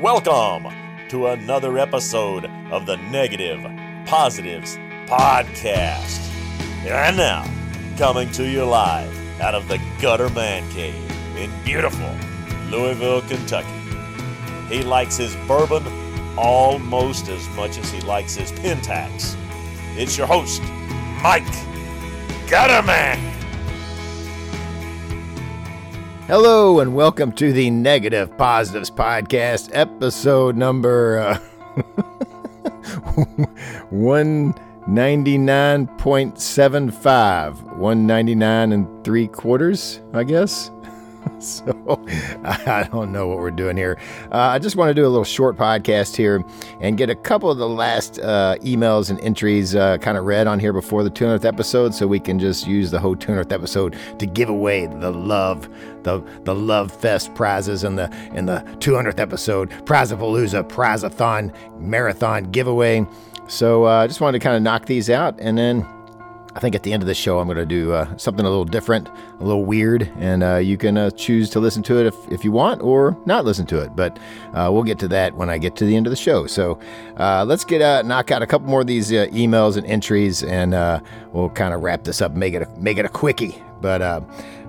welcome to another episode of the Negative Positives Podcast. And now, coming to you live out of the Gutter Man Cave in beautiful Louisville, Kentucky. He likes his bourbon almost as much as he likes his Pentax. It's your host, Mike Gutterman. Hello and welcome to the Negative Positives Podcast, episode number uh, 199.75. 199 and three quarters, I guess. so I don't know what we're doing here. Uh, I just want to do a little short podcast here and get a couple of the last uh, emails and entries uh, kind of read on here before the 200th episode, so we can just use the whole 200th episode to give away the love, the the love fest prizes in the in the 200th episode, Prizapalooza, Prizathon, Marathon giveaway. So uh, I just wanted to kind of knock these out and then. I think at the end of the show, I'm going to do uh, something a little different, a little weird, and uh, you can uh, choose to listen to it if, if you want or not listen to it. But uh, we'll get to that when I get to the end of the show. So uh, let's get uh, knock out a couple more of these emails and entries, and we'll kind of wrap this up, make it a, make it a quickie. But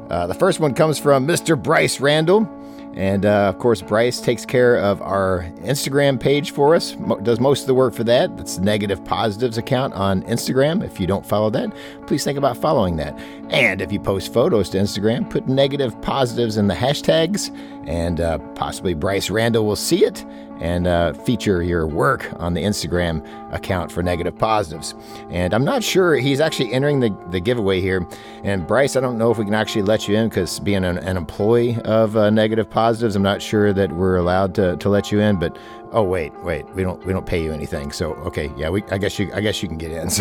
the first one comes from Mr. Bryce Randall. And uh, of course, Bryce takes care of our Instagram page for us, mo- does most of the work for that. That's Negative Positives account on Instagram. If you don't follow that, please think about following that. And if you post photos to Instagram, put negative positives in the hashtags, and uh, possibly Bryce Randall will see it and uh, feature your work on the Instagram account for negative positives. And I'm not sure he's actually entering the, the giveaway here. And Bryce, I don't know if we can actually let you in because being an, an, employee of uh, negative positives, I'm not sure that we're allowed to, to let you in. But oh wait, wait, we don't we don't pay you anything. So okay, yeah, we I guess you I guess you can get in.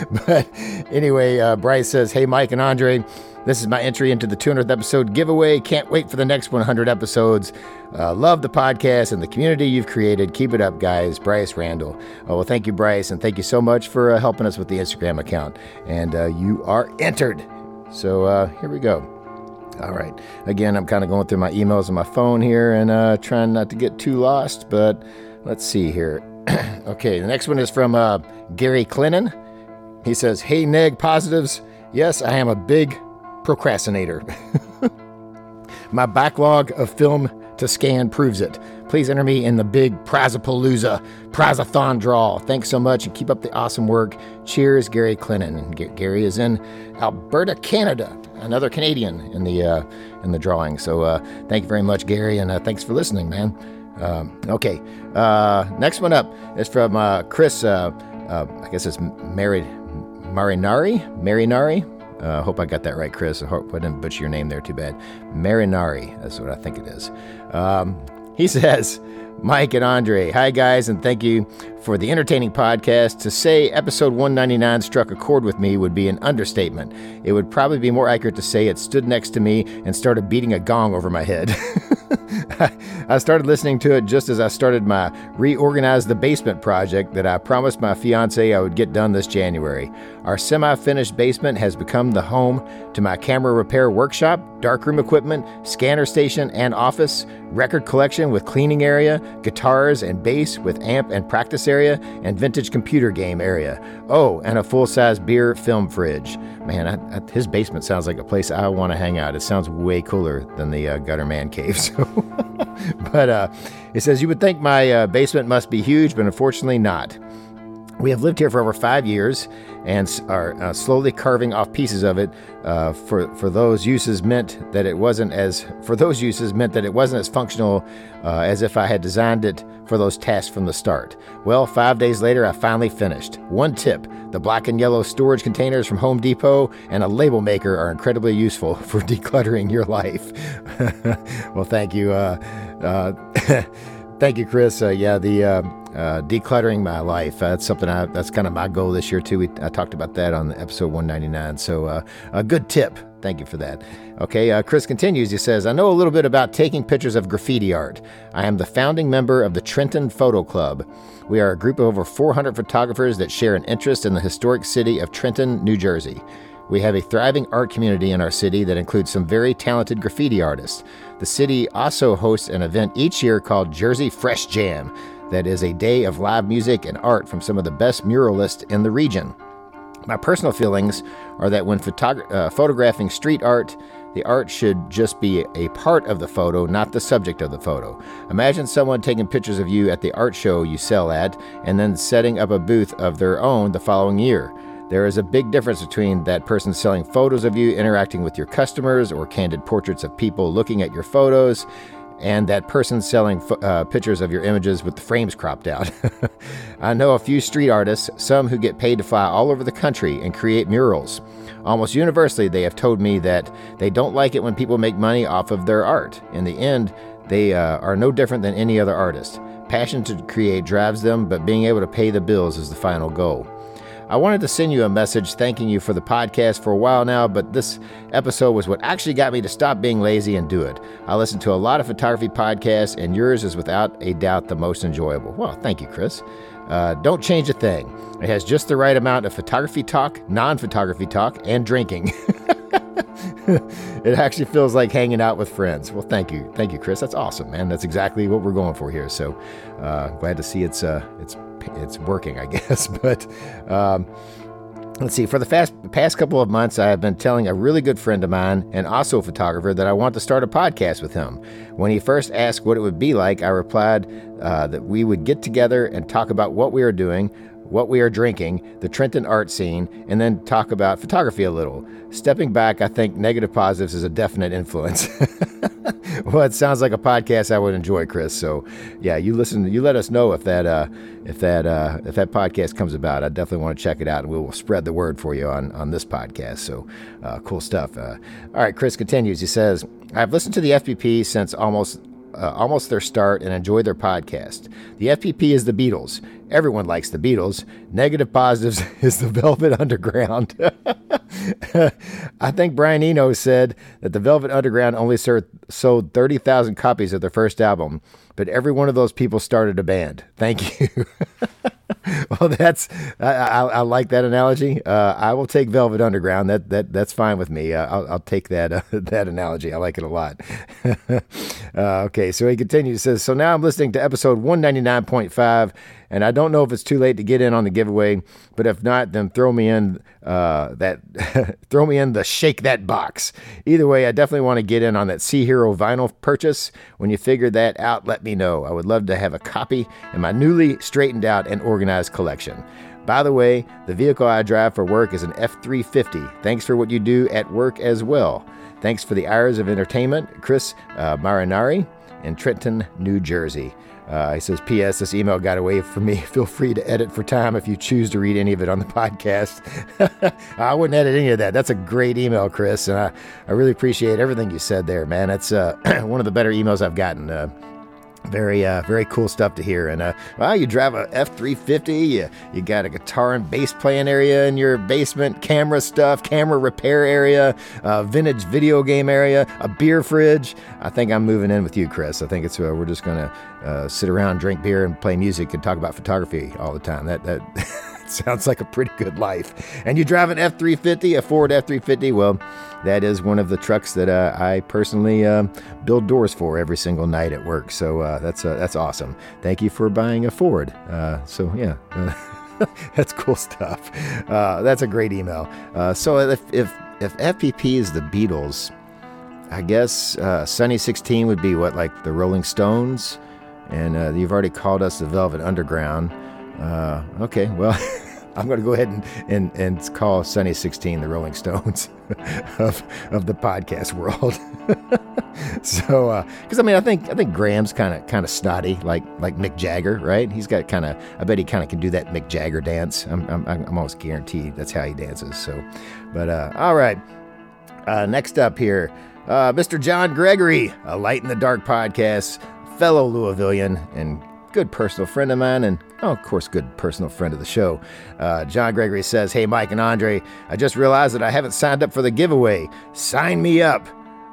So, but anyway, uh, Bryce says, "Hey, Mike and Andre." This is my entry into the 200th episode giveaway. Can't wait for the next 100 episodes. Uh, love the podcast and the community you've created. Keep it up, guys. Bryce Randall. Oh, well, thank you, Bryce, and thank you so much for uh, helping us with the Instagram account. And uh, you are entered. So uh, here we go. All right. Again, I'm kind of going through my emails on my phone here and uh, trying not to get too lost, but let's see here. okay, the next one is from uh, Gary Clinton. He says, Hey, neg positives. Yes, I am a big procrastinator. My backlog of film to scan proves it. Please enter me in the big Prizapalooza Prizathon draw. Thanks so much and keep up the awesome work. Cheers, Gary Clinton. G- Gary is in Alberta, Canada. Another Canadian in the uh, in the drawing. So uh, thank you very much, Gary, and uh, thanks for listening, man. Um, okay, uh, next one up is from uh, Chris. Uh, I guess it's Mary Marinari. Marinari. I uh, hope I got that right, Chris. I hope I didn't butcher your name there too bad. Marinari, that's what I think it is. Um, he says, Mike and Andre, hi guys, and thank you for the entertaining podcast. To say episode 199 struck a chord with me would be an understatement. It would probably be more accurate to say it stood next to me and started beating a gong over my head. I started listening to it just as I started my reorganize the basement project that I promised my fiance I would get done this January. Our semi finished basement has become the home to my camera repair workshop, darkroom equipment, scanner station and office, record collection with cleaning area, guitars and bass with amp and practice area, and vintage computer game area. Oh, and a full size beer film fridge. Man, I, I, his basement sounds like a place I want to hang out. It sounds way cooler than the uh, Gutter Man Cave. So, but uh, it says you would think my uh, basement must be huge, but unfortunately not. We have lived here for over five years and are uh, slowly carving off pieces of it. Uh, for for those uses meant that it wasn't as for those uses meant that it wasn't as functional uh, as if I had designed it for those tasks from the start. Well, five days later, I finally finished. One tip: the black and yellow storage containers from Home Depot and a label maker are incredibly useful for decluttering your life. well, thank you. Uh, uh, thank you, Chris. Uh, yeah, the uh, decluttering my life. That's something I, that's kind of my goal this year too. We, I talked about that on episode 199. So uh, a good tip. Thank you for that. Okay, uh, Chris continues. He says, I know a little bit about taking pictures of graffiti art. I am the founding member of the Trenton Photo Club. We are a group of over 400 photographers that share an interest in the historic city of Trenton, New Jersey. We have a thriving art community in our city that includes some very talented graffiti artists. The city also hosts an event each year called Jersey Fresh Jam, that is a day of live music and art from some of the best muralists in the region. My personal feelings are that when photog- uh, photographing street art, the art should just be a part of the photo, not the subject of the photo. Imagine someone taking pictures of you at the art show you sell at and then setting up a booth of their own the following year. There is a big difference between that person selling photos of you interacting with your customers or candid portraits of people looking at your photos and that person selling uh, pictures of your images with the frames cropped out. I know a few street artists, some who get paid to fly all over the country and create murals. Almost universally, they have told me that they don't like it when people make money off of their art. In the end, they uh, are no different than any other artist. Passion to create drives them, but being able to pay the bills is the final goal. I wanted to send you a message thanking you for the podcast for a while now, but this episode was what actually got me to stop being lazy and do it. I listen to a lot of photography podcasts, and yours is without a doubt the most enjoyable. Well, thank you, Chris. Uh, don't change a thing. It has just the right amount of photography talk, non photography talk, and drinking. it actually feels like hanging out with friends. Well, thank you, thank you, Chris. That's awesome, man. That's exactly what we're going for here. So, uh, glad to see it's uh, it's it's working, I guess. But um, let's see. For the fast, past couple of months, I have been telling a really good friend of mine and also a photographer that I want to start a podcast with him. When he first asked what it would be like, I replied uh, that we would get together and talk about what we are doing, what we are drinking, the Trenton art scene, and then talk about photography a little. Stepping back, I think negative positives is a definite influence. well, it sounds like a podcast I would enjoy, Chris. So, yeah, you listen. You let us know if that uh, if that uh, if that podcast comes about. I definitely want to check it out, and we will spread the word for you on on this podcast. So, uh, cool stuff. Uh, all right, Chris continues. He says, "I've listened to the FPP since almost uh, almost their start and enjoy their podcast. The FPP is the Beatles. Everyone likes the Beatles. Negative positives is the Velvet Underground. I think Brian Eno said that the Velvet Underground only sold 30,000 copies of their first album, but every one of those people started a band. Thank you. well, that's I, I, I, like that analogy. Uh, I will take Velvet Underground. That that that's fine with me. Uh, I'll, I'll, take that uh, that analogy. I like it a lot. Uh, okay, so he continues. Says, "So now I'm listening to episode 199.5, and I don't know if it's too late to get in on the giveaway, but if not, then throw me in uh, that throw me in the shake that box. Either way, I definitely want to get in on that Sea Hero vinyl purchase. When you figure that out, let me know. I would love to have a copy in my newly straightened out and organized collection. By the way, the vehicle I drive for work is an F 350. Thanks for what you do at work as well. Thanks for the hours of entertainment, Chris uh, Marinari in Trenton, New Jersey. Uh, he says, P.S. This email got away from me. Feel free to edit for time if you choose to read any of it on the podcast. I wouldn't edit any of that. That's a great email, Chris. And I, I really appreciate everything you said there, man. That's uh, one of the better emails I've gotten. Uh, very, uh, very cool stuff to hear. And uh, well, you drive a F three fifty. You you got a guitar and bass playing area in your basement, camera stuff, camera repair area, uh, vintage video game area, a beer fridge. I think I'm moving in with you, Chris. I think it's uh, we're just gonna uh, sit around, drink beer, and play music and talk about photography all the time. That that. sounds like a pretty good life. And you drive an F 350, a Ford F 350. Well, that is one of the trucks that uh, I personally uh, build doors for every single night at work. So uh, that's uh, that's awesome. Thank you for buying a Ford. Uh, so yeah. that's cool stuff. Uh, that's a great email. so if, if if FPP is the Beatles, I guess Sunny 16 would be what like the Rolling Stones, and you've already called us the Velvet Underground. Okay, well. I'm going to go ahead and, and, and call Sunny 16 the Rolling Stones of, of the podcast world. so, because uh, I mean, I think I think Graham's kind of kind of snotty, like like Mick Jagger, right? He's got kind of, I bet he kind of can do that Mick Jagger dance. I'm, I'm, I'm almost guaranteed that's how he dances. So, but uh, all right. Uh, next up here, uh, Mr. John Gregory, a Light in the Dark podcast, fellow Louisvillian and good personal friend of mine, and oh, of course, good personal friend of the show. Uh, John Gregory says, Hey, Mike and Andre, I just realized that I haven't signed up for the giveaway. Sign me up.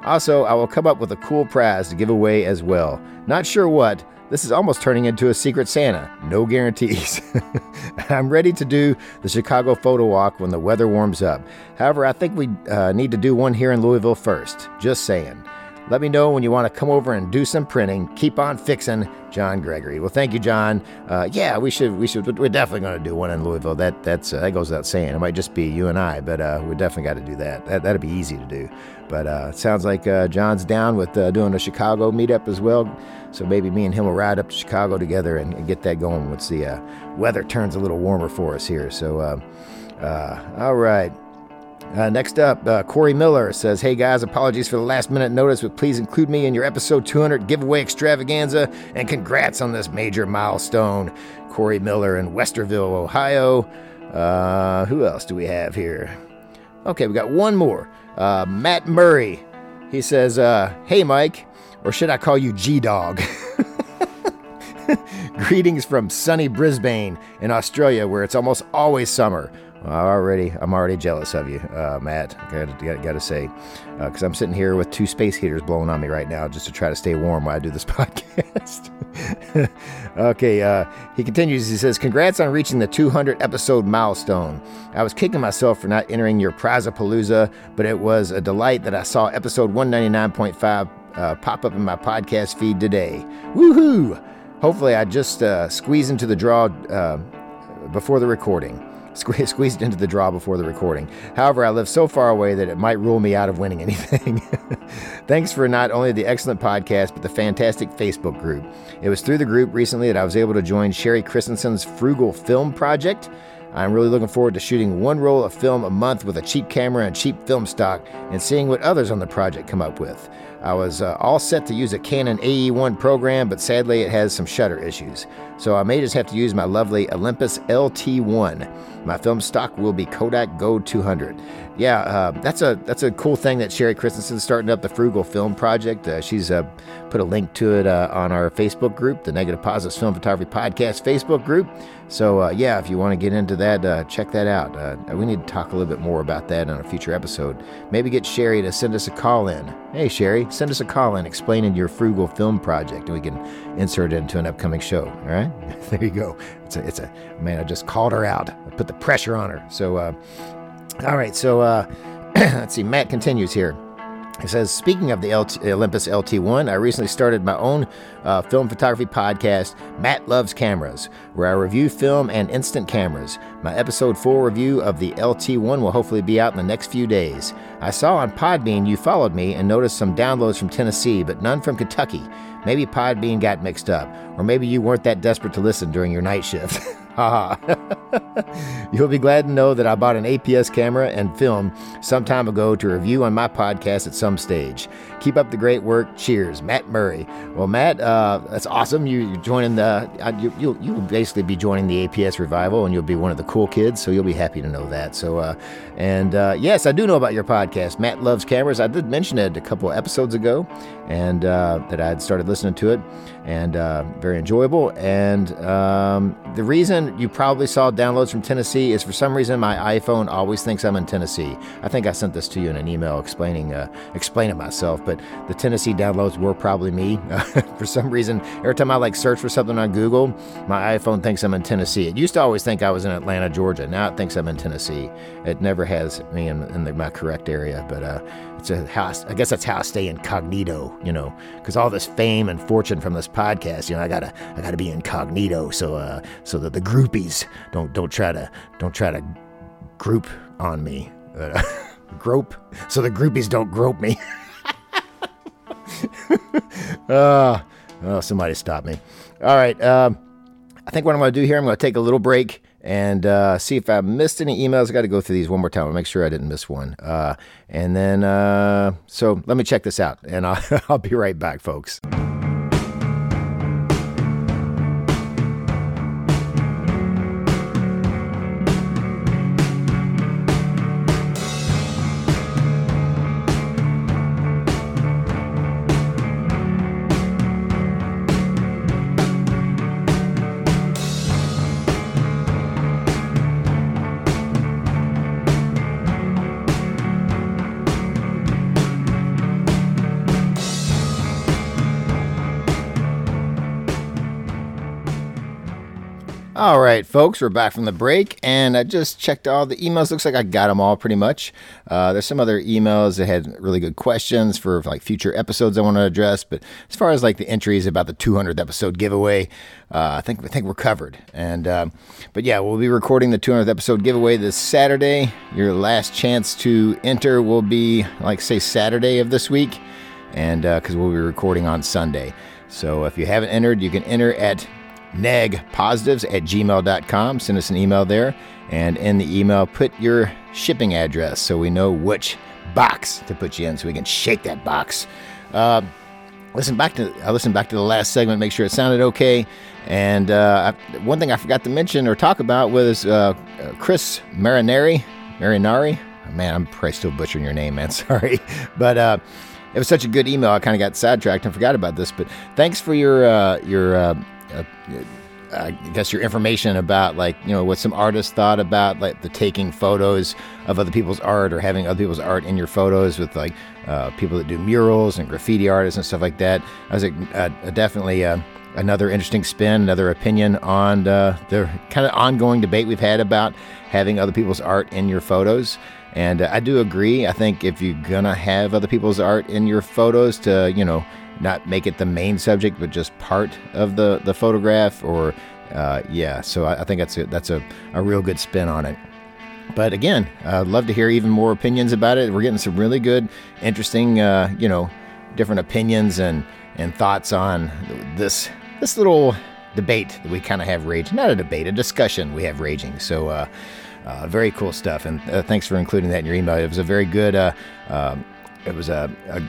Also, I will come up with a cool prize to give away as well. Not sure what. This is almost turning into a secret Santa. No guarantees. I'm ready to do the Chicago photo walk when the weather warms up. However, I think we uh, need to do one here in Louisville first. Just saying. Let me know when you want to come over and do some printing. Keep on fixing, John Gregory. Well, thank you, John. Uh, yeah, we should, we should, we're definitely going to do one in Louisville. That that's uh, that goes without saying. It might just be you and I, but uh, we definitely got to do that. that. That'd be easy to do. But uh, it sounds like uh, John's down with uh, doing a Chicago meetup as well. So maybe me and him will ride up to Chicago together and, and get that going once the weather turns a little warmer for us here. So, all right. Uh, next up, uh, Corey Miller says, Hey guys, apologies for the last minute notice, but please include me in your episode 200 giveaway extravaganza and congrats on this major milestone. Corey Miller in Westerville, Ohio. Uh, who else do we have here? Okay, we got one more. Uh, Matt Murray. He says, uh, Hey Mike, or should I call you G Dog? Greetings from sunny Brisbane in Australia, where it's almost always summer. I already, I'm already jealous of you, uh, Matt. Got, to say, because uh, I'm sitting here with two space heaters blowing on me right now, just to try to stay warm while I do this podcast. okay, uh, he continues. He says, "Congrats on reaching the 200 episode milestone. I was kicking myself for not entering your Prizapalooza, but it was a delight that I saw episode 199.5 uh, pop up in my podcast feed today. Woohoo! Hopefully, I just uh, squeeze into the draw uh, before the recording." Squeezed into the draw before the recording. However, I live so far away that it might rule me out of winning anything. Thanks for not only the excellent podcast, but the fantastic Facebook group. It was through the group recently that I was able to join Sherry Christensen's Frugal Film Project. I'm really looking forward to shooting one roll of film a month with a cheap camera and cheap film stock and seeing what others on the project come up with. I was uh, all set to use a Canon AE1 program, but sadly it has some shutter issues. So I may just have to use my lovely Olympus LT1. My film stock will be Kodak Gold 200. Yeah, uh, that's a that's a cool thing that Sherry Christensen's starting up the Frugal Film Project. Uh, she's uh, put a link to it uh, on our Facebook group, the Negative Positives Film Photography Podcast Facebook group. So uh, yeah, if you want to get into that, uh, check that out. we need to talk a little bit more about that on a future episode. Maybe get Sherry to send us a call in. Hey Sherry, send us a call in explaining your Frugal Film Project, and we can insert it into an upcoming show. All right, there you go. It's a it's a man. I just called her out. I put the pressure on her. So all right, so uh, let's see. Matt continues here. He says, speaking of the LT, Olympus LT1, I recently started my own uh, film photography podcast, Matt Loves Cameras, where I review film and instant cameras. My episode 4 review of the LT1 will hopefully be out in the next few days. I saw on Podbean you followed me and noticed some downloads from Tennessee, but none from Kentucky. Maybe Podbean got mixed up, or maybe you weren't that desperate to listen during your night shift. You'll be glad to know that I bought an APS camera and film some time ago to review on my podcast at some stage. Keep up the great work. Cheers, Matt Murray. Well, Matt, uh, that's awesome. You, are joining the, you, will you'll basically be joining the APS revival and you'll be one of the cool kids. So you'll be happy to know that. So, uh, and uh, yes, I do know about your podcast, Matt Loves Cameras. I did mention it a couple episodes ago and uh, that I had started listening to it and uh, very enjoyable. And um, the reason you probably saw downloads from Tennessee is for some reason my iPhone always thinks I'm in Tennessee. I think I sent this to you in an email explaining uh, explaining myself, but the Tennessee downloads were probably me. for some reason, every time I like search for something on Google, my iPhone thinks I'm in Tennessee. It used to always think I was in Atlanta, Georgia. Now it thinks I'm in Tennessee. It never has me in, in the, my correct area, but uh, I guess that's how I stay incognito, you know, because all this fame and fortune from this podcast, you know, I gotta I gotta be incognito so uh, so that the groupies don't don't try to don't try to group on me, uh, grope, so the groupies don't grope me. uh, oh, somebody stop me. All right. Um, I think what I'm to do here, I'm to take a little break and uh, see if I missed any emails. I got to go through these one more time. I'll make sure I didn't miss one. Uh, and then, uh, so let me check this out, and I'll, I'll be right back, folks. Right, folks, we're back from the break, and I just checked all the emails. Looks like I got them all pretty much. Uh, there's some other emails that had really good questions for like future episodes I want to address, but as far as like the entries about the 200th episode giveaway, uh, I think I think we're covered. And uh, but yeah, we'll be recording the 200th episode giveaway this Saturday. Your last chance to enter will be like say Saturday of this week, and because uh, we'll be recording on Sunday. So if you haven't entered, you can enter at negpositives at gmail.com. Send us an email there. And in the email, put your shipping address so we know which box to put you in so we can shake that box. Uh, listen back to I listened back to the last segment, make sure it sounded okay. And uh, one thing I forgot to mention or talk about was uh, Chris Marinari. Marinari. Man, I'm probably still butchering your name, man. Sorry, but uh, it was such a good email. I kind of got sidetracked and forgot about this. But thanks for your uh, your uh, uh, I guess your information about like you know what some artists thought about like the taking photos of other people's art or having other people's art in your photos with like uh, people that do murals and graffiti artists and stuff like that. I was uh, definitely uh, another interesting spin, another opinion on uh, the kind of ongoing debate we've had about having other people's art in your photos. And uh, I do agree. I think if you're gonna have other people's art in your photos to you know not make it the main subject, but just part of the, the photograph. Or, uh, yeah, so I, I, think that's a, that's a, a real good spin on it. But again, I'd love to hear even more opinions about it. We're getting some really good, interesting, uh, you know, different opinions and, and thoughts on this this little debate that we kind of have raging. Not a debate, a discussion we have raging. So, uh, uh, very cool stuff. And uh, thanks for including that in your email. It was a very good. Uh, um, it was a, a,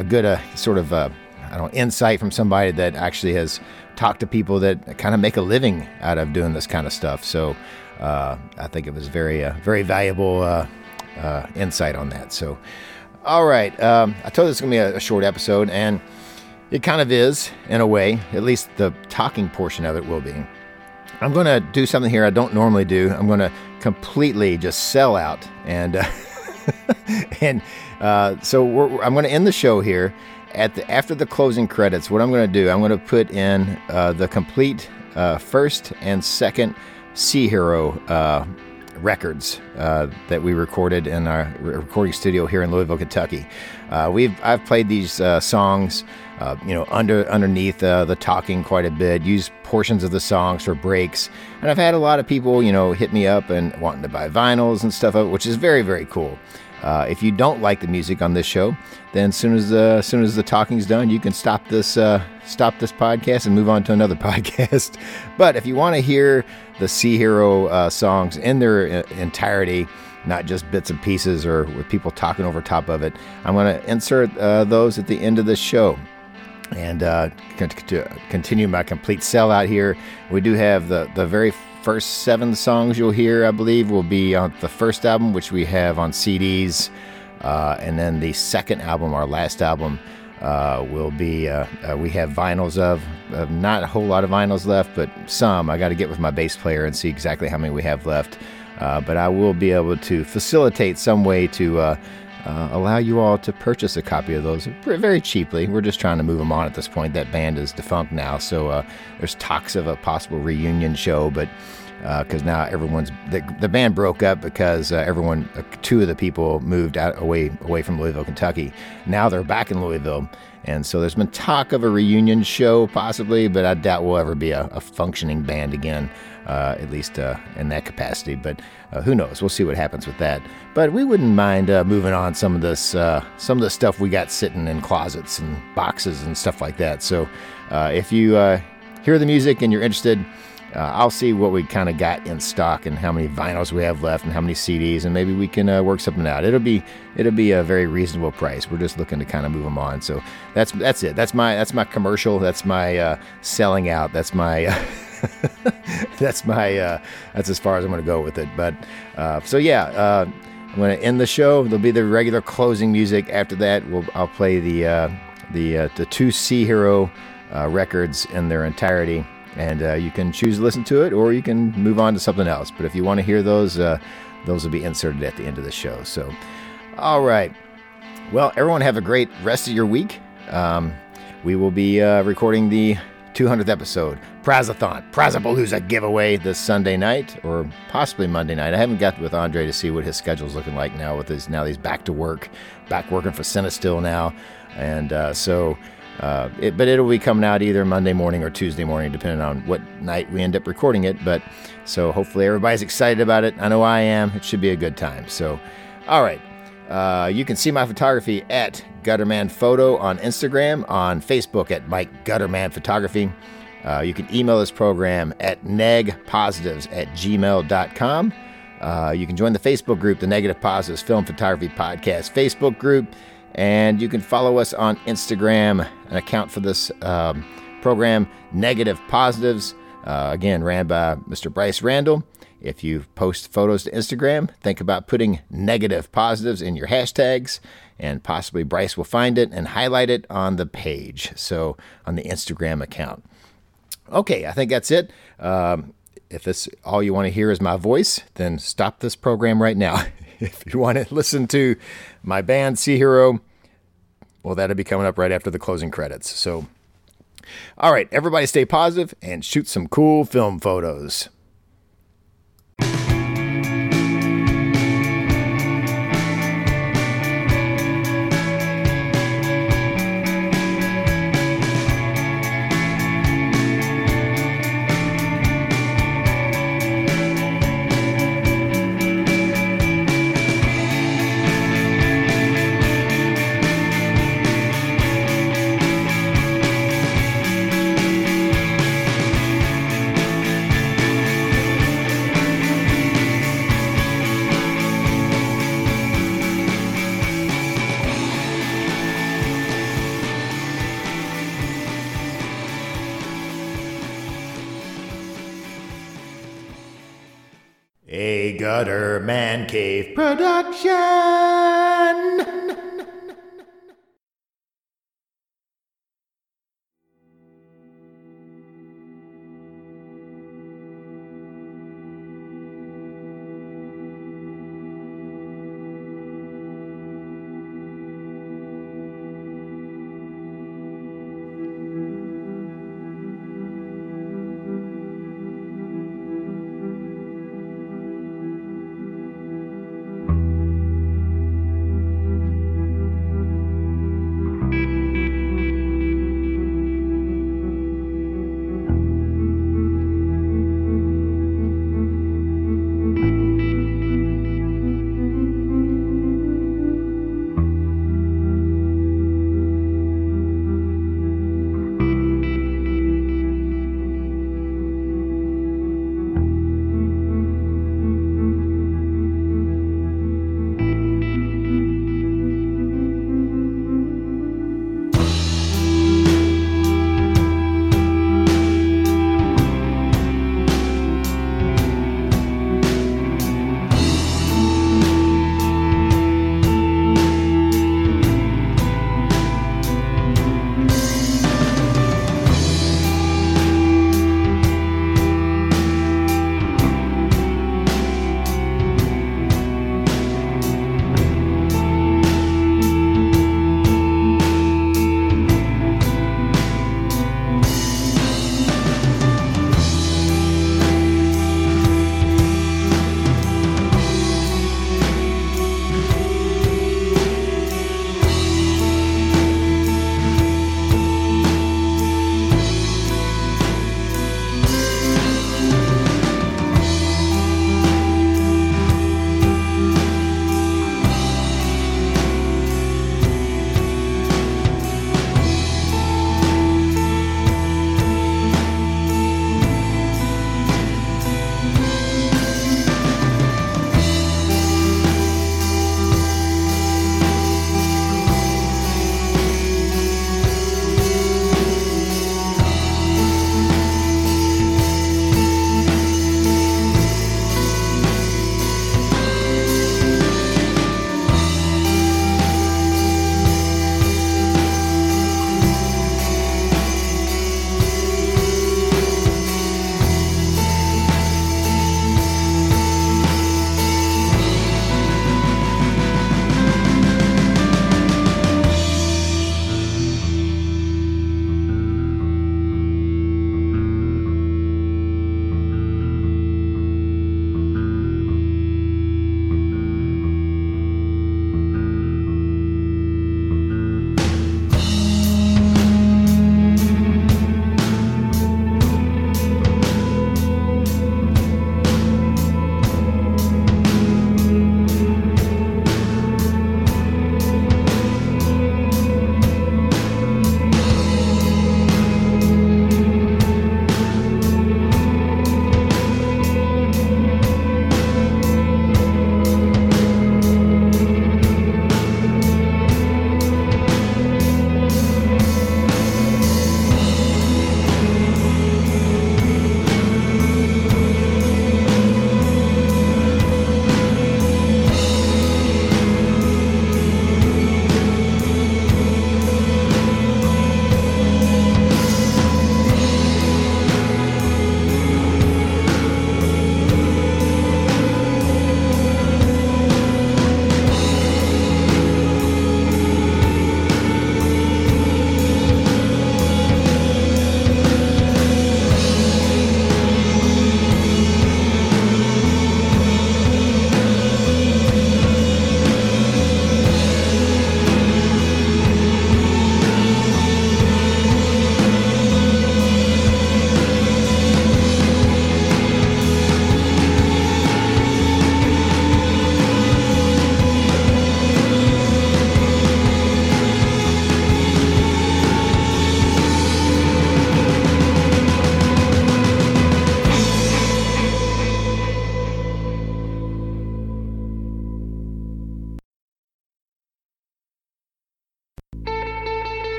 a good uh, sort of uh, I don't know, insight from somebody that actually has talked to people that kind of make a living out of doing this kind of stuff. So uh, I think it was very, uh, very valuable uh, uh insight on that. So, all right, um, I told you it's gonna be a, a short episode, and it kind of is in a way. At least the talking portion of it will be. I'm going to do something here I don't normally do. I'm going to completely just sell out, and and uh, so I'm going to end the show here, at the after the closing credits, what I'm going to do, I'm going to put in uh, the complete uh, first and second Sea Hero uh, records uh, that we recorded in our recording studio here in Louisville, Kentucky. Uh, we've I've played these uh, songs, you know, under underneath the talking quite a bit. Used portions of the songs for breaks, and I've had a lot of people, you know, hit me up and wanting to buy vinyls and stuff, which is very very cool. Uh, if you don't like the music on this show, then as soon as the as soon as the talking's done, you can stop this uh, stop this podcast and move on to another podcast. but if you want to hear the Sea Hero uh, songs in their uh, entirety, not just bits and pieces or with people talking over top of it, I'm going to insert uh, those at the end of the show. And uh, continue my complete sellout here, we do have the the very first seven songs you'll hear, I believe, will be on the first album, which we have on CDs. Uh, and then the second album, our last album, uh, will be, uh, uh we have vinyls of, not a whole lot of vinyls left, but some. I got to get with my bass player and see exactly how many we have left. Uh, but I will be able to facilitate some way to uh, allow you all to purchase a copy of those very cheaply. We're just trying to move them on at this point. That band is defunct now, so uh, there's talks of a possible reunion show, but because uh, now everyone's the, the band broke up because uh, everyone uh, two of the people moved out away away from Louisville, Kentucky. Now they're back in Louisville, and so there's been talk of a reunion show possibly, but I doubt we'll ever be a, a functioning band again uh, at least uh, in that capacity. But uh, who knows? We'll see what happens with that. But we wouldn't mind uh, moving on some of this, uh, some of the stuff we got sitting in closets and boxes and stuff like that. So uh, if you hear the music and you're interested. I'll see what we kind of got in stock and how many vinyls we have left and how many CDs, and maybe we can work something out. It'll be it'll be a very reasonable price. We're just looking to kind of move them on. So that's that's it. That's my that's my commercial. That's my selling out. That's my that's my uh, that's as far as I'm going to go with it. But uh, so yeah, uh, I'm going to end the show. There'll be the regular closing music. After that, we'll I'll play the uh, the uh, the two Sea Hero uh, records in their entirety, and you can choose to listen to it or you can move on to something else. But if you want to hear those, those will be inserted at the end of the show. So, all right. Well, everyone have a great rest of your week. Um, we will be recording the 200th episode, Prazathon, Prazapalooza giveaway this Sunday night or possibly Monday night. I haven't got with Andre to see what his schedule's looking like now with his now he's back to work, back working for Cinestill now, and uh, so. Uh, it, but it'll be coming out either Monday morning or Tuesday morning, depending on what night we end up recording it. But so hopefully everybody's excited about it. I know I am. It should be a good time. So, all right. Uh, you can see my photography at Gutterman Photo on Instagram, on Facebook at Mike Gutterman Photography. Uh, you can email this program at negpositives at gmail.com. Uh, you can join the Facebook group, the Negative Positives Film Photography Podcast Facebook group, and you can follow us on Instagram, an account for this um, program, Negative Positives, uh, again, ran by Mr. Bryce Randall. If you post photos to Instagram, think about putting negative positives in your hashtags, and possibly Bryce will find it and highlight it on the page. So, on the Instagram account. Okay, I think that's it. Um, if this all you want to hear is my voice, then stop this program right now. if you want to listen to my band Sea Hero, well, that'll be coming up right after the closing credits. So, all right, everybody stay positive and shoot some cool film photos. Gutter Man Cave production.